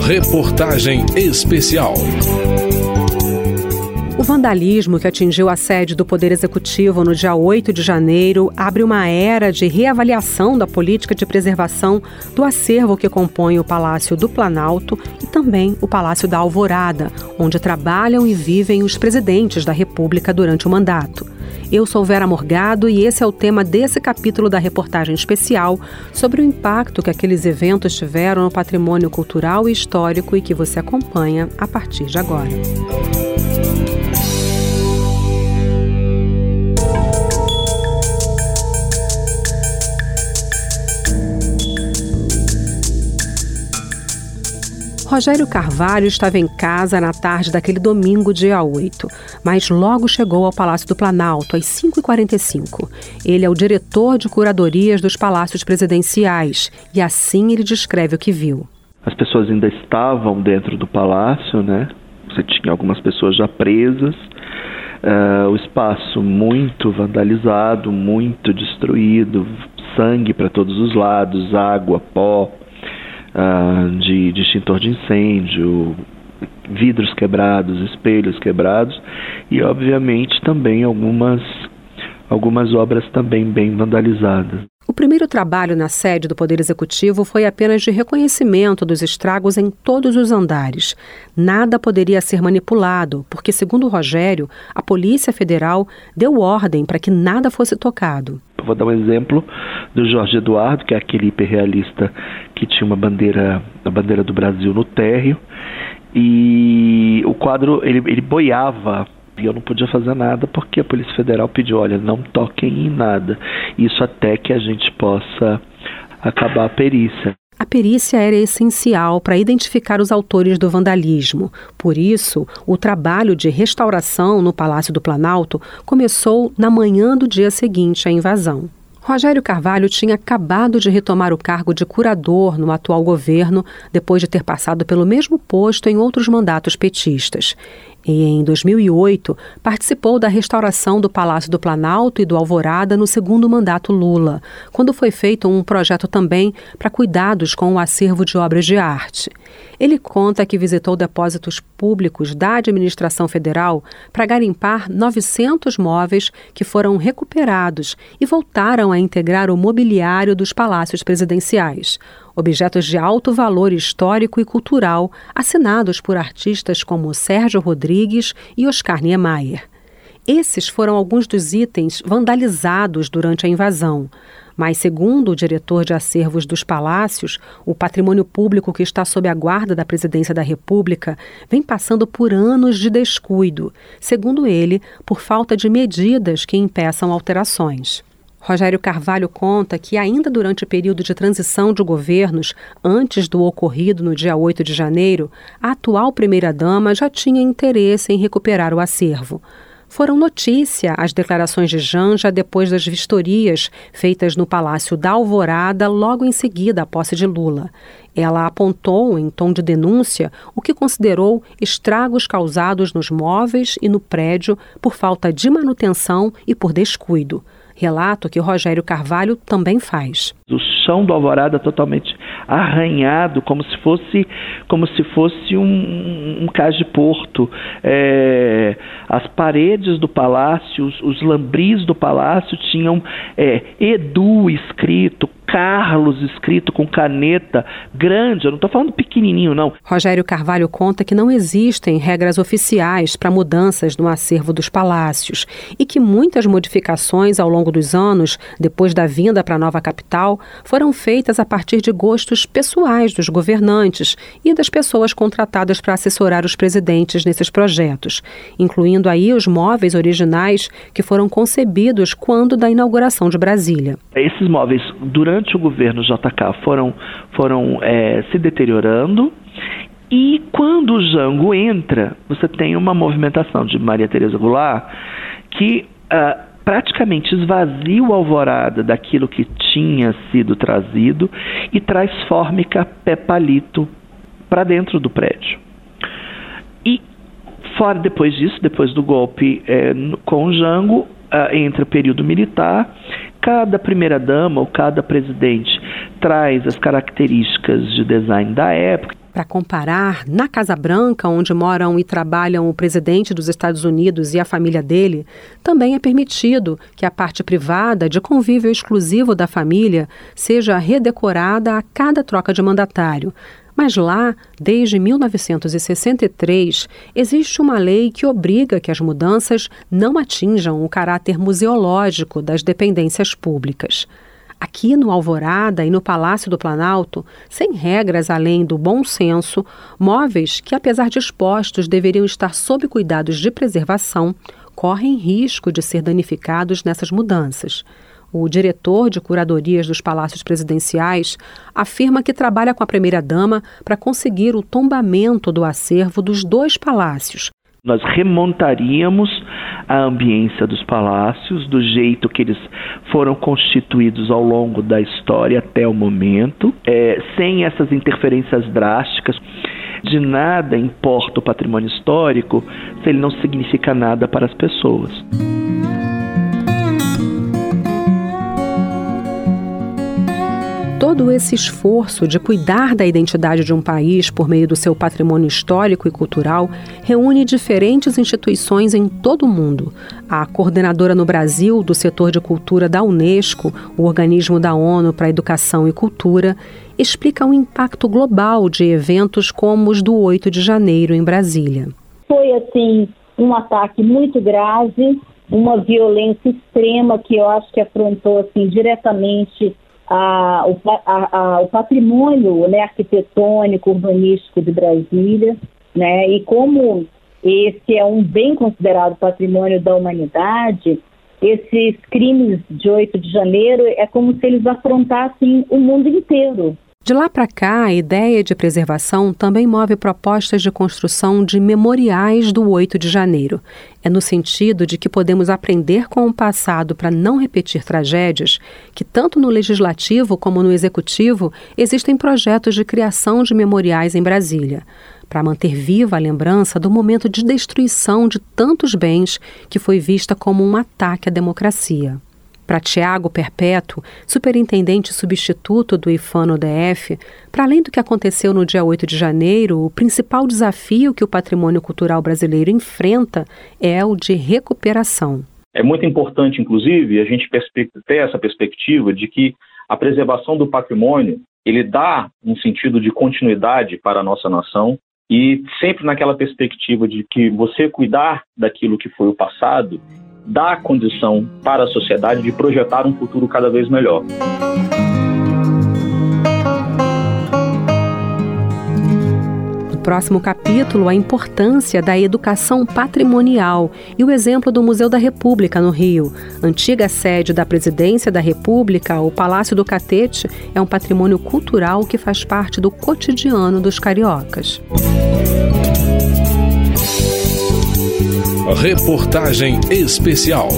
Reportagem especial. O vandalismo que atingiu a sede do Poder Executivo no dia 8 de janeiro abre uma era de reavaliação da política de preservação do acervo que compõe o Palácio do Planalto e também o Palácio da Alvorada, onde trabalham e vivem os presidentes da República durante o mandato. Eu sou Vera Morgado e esse é o tema desse capítulo da reportagem especial sobre o impacto que aqueles eventos tiveram no patrimônio cultural e histórico e que você acompanha a partir de agora. Rogério Carvalho estava em casa na tarde daquele domingo, dia 8, mas logo chegou ao Palácio do Planalto às 5h45. Ele é o diretor de curadorias dos palácios presidenciais e assim ele descreve o que viu. As pessoas ainda estavam dentro do palácio, né? Você tinha algumas pessoas já presas. Uh, o espaço muito vandalizado, muito destruído, sangue para todos os lados, água, pó, uh, de, de extintor de incêndio, vidros quebrados, espelhos quebrados e obviamente também algumas algumas obras também bem vandalizadas. O primeiro trabalho na sede do Poder Executivo foi apenas de reconhecimento dos estragos em todos os andares. Nada poderia ser manipulado, porque, segundo Rogério, a Polícia Federal deu ordem para que nada fosse tocado. Vou dar um exemplo do Jorge Eduardo, que é aquele hiperrealista que tinha uma bandeira, a bandeira do Brasil no térreo, e o quadro ele, ele boiava e eu não podia fazer nada porque a Polícia Federal pediu, olha, não toquem em nada. Isso até que a gente possa acabar a perícia. A perícia era essencial para identificar os autores do vandalismo. Por isso, o trabalho de restauração no Palácio do Planalto começou na manhã do dia seguinte à invasão. Rogério Carvalho tinha acabado de retomar o cargo de curador no atual governo, depois de ter passado pelo mesmo posto em outros mandatos petistas e, em 2008, participou da restauração do Palácio do Planalto e do Alvorada no segundo mandato Lula, quando foi feito um projeto também para cuidados com o acervo de obras de arte. Ele conta que visitou depósitos públicos da administração federal para garimpar 900 móveis que foram recuperados e voltaram a integrar o mobiliário dos palácios presidenciais objetos de alto valor histórico e cultural, assinados por artistas como Sérgio Rodrigues e Oscar Niemeyer. Esses foram alguns dos itens vandalizados durante a invasão. Mas, segundo o diretor de acervos dos palácios, o patrimônio público que está sob a guarda da Presidência da República vem passando por anos de descuido, segundo ele, por falta de medidas que impeçam alterações. Rogério Carvalho conta que, ainda durante o período de transição de governos, antes do ocorrido no dia 8 de janeiro, a atual primeira-dama já tinha interesse em recuperar o acervo. Foram notícia as declarações de Janja depois das vistorias feitas no Palácio da Alvorada logo em seguida à posse de Lula. Ela apontou, em tom de denúncia, o que considerou estragos causados nos móveis e no prédio por falta de manutenção e por descuido relato que Rogério Carvalho também faz. O chão do Alvorada totalmente arranhado, como se fosse, como se fosse um, um cais de porto. É, as paredes do palácio, os, os lambris do palácio tinham é, Edu escrito, Carlos escrito com caneta grande, eu não estou falando pequenininho, não. Rogério Carvalho conta que não existem regras oficiais para mudanças no acervo dos palácios e que muitas modificações ao longo dos anos, depois da vinda para a nova capital, foram feitas a partir de gostos pessoais dos governantes e das pessoas contratadas para assessorar os presidentes nesses projetos, incluindo aí os móveis originais que foram concebidos quando da inauguração de Brasília. Esses móveis, durante durante o governo JK foram, foram é, se deteriorando e quando o Jango entra, você tem uma movimentação de Maria Tereza Goulart que uh, praticamente esvazia o Alvorada daquilo que tinha sido trazido e traz fórmica pé palito para dentro do prédio. E fora depois disso, depois do golpe é, com o Jango, uh, entra o período militar cada primeira-dama ou cada presidente traz as características de design da época. Para comparar, na Casa Branca, onde moram e trabalham o presidente dos Estados Unidos e a família dele, também é permitido que a parte privada, de convívio exclusivo da família, seja redecorada a cada troca de mandatário. Mas lá, desde 1963, existe uma lei que obriga que as mudanças não atinjam o caráter museológico das dependências públicas. Aqui no Alvorada e no Palácio do Planalto, sem regras além do bom senso, móveis que, apesar de expostos, deveriam estar sob cuidados de preservação, correm risco de ser danificados nessas mudanças. O diretor de curadorias dos palácios presidenciais afirma que trabalha com a primeira-dama para conseguir o tombamento do acervo dos dois palácios, nós remontaríamos a ambiência dos palácios do jeito que eles foram constituídos ao longo da história até o momento, é, sem essas interferências drásticas. De nada importa o patrimônio histórico se ele não significa nada para as pessoas. Todo esse esforço de cuidar da identidade de um país por meio do seu patrimônio histórico e cultural reúne diferentes instituições em todo o mundo. A coordenadora no Brasil do setor de cultura da Unesco, o organismo da ONU para Educação e Cultura, explica o impacto global de eventos como os do 8 de janeiro em Brasília. Foi assim um ataque muito grave, uma violência extrema que eu acho que afrontou assim diretamente a, o, a, o patrimônio né, arquitetônico, urbanístico de Brasília, né, e como esse é um bem considerado patrimônio da humanidade, esses crimes de 8 de janeiro é como se eles afrontassem o mundo inteiro. De lá para cá, a ideia de preservação também move propostas de construção de memoriais do 8 de janeiro. É no sentido de que podemos aprender com o passado para não repetir tragédias que, tanto no legislativo como no executivo, existem projetos de criação de memoriais em Brasília para manter viva a lembrança do momento de destruição de tantos bens que foi vista como um ataque à democracia. Para Tiago Perpétuo, superintendente substituto do IFANO DF, para além do que aconteceu no dia 8 de janeiro, o principal desafio que o patrimônio cultural brasileiro enfrenta é o de recuperação. É muito importante, inclusive, a gente ter essa perspectiva de que a preservação do patrimônio ele dá um sentido de continuidade para a nossa nação e sempre naquela perspectiva de que você cuidar daquilo que foi o passado dá condição para a sociedade de projetar um futuro cada vez melhor. No próximo capítulo, a importância da educação patrimonial e o exemplo do Museu da República no Rio. Antiga sede da Presidência da República, o Palácio do Catete é um patrimônio cultural que faz parte do cotidiano dos cariocas. Reportagem especial.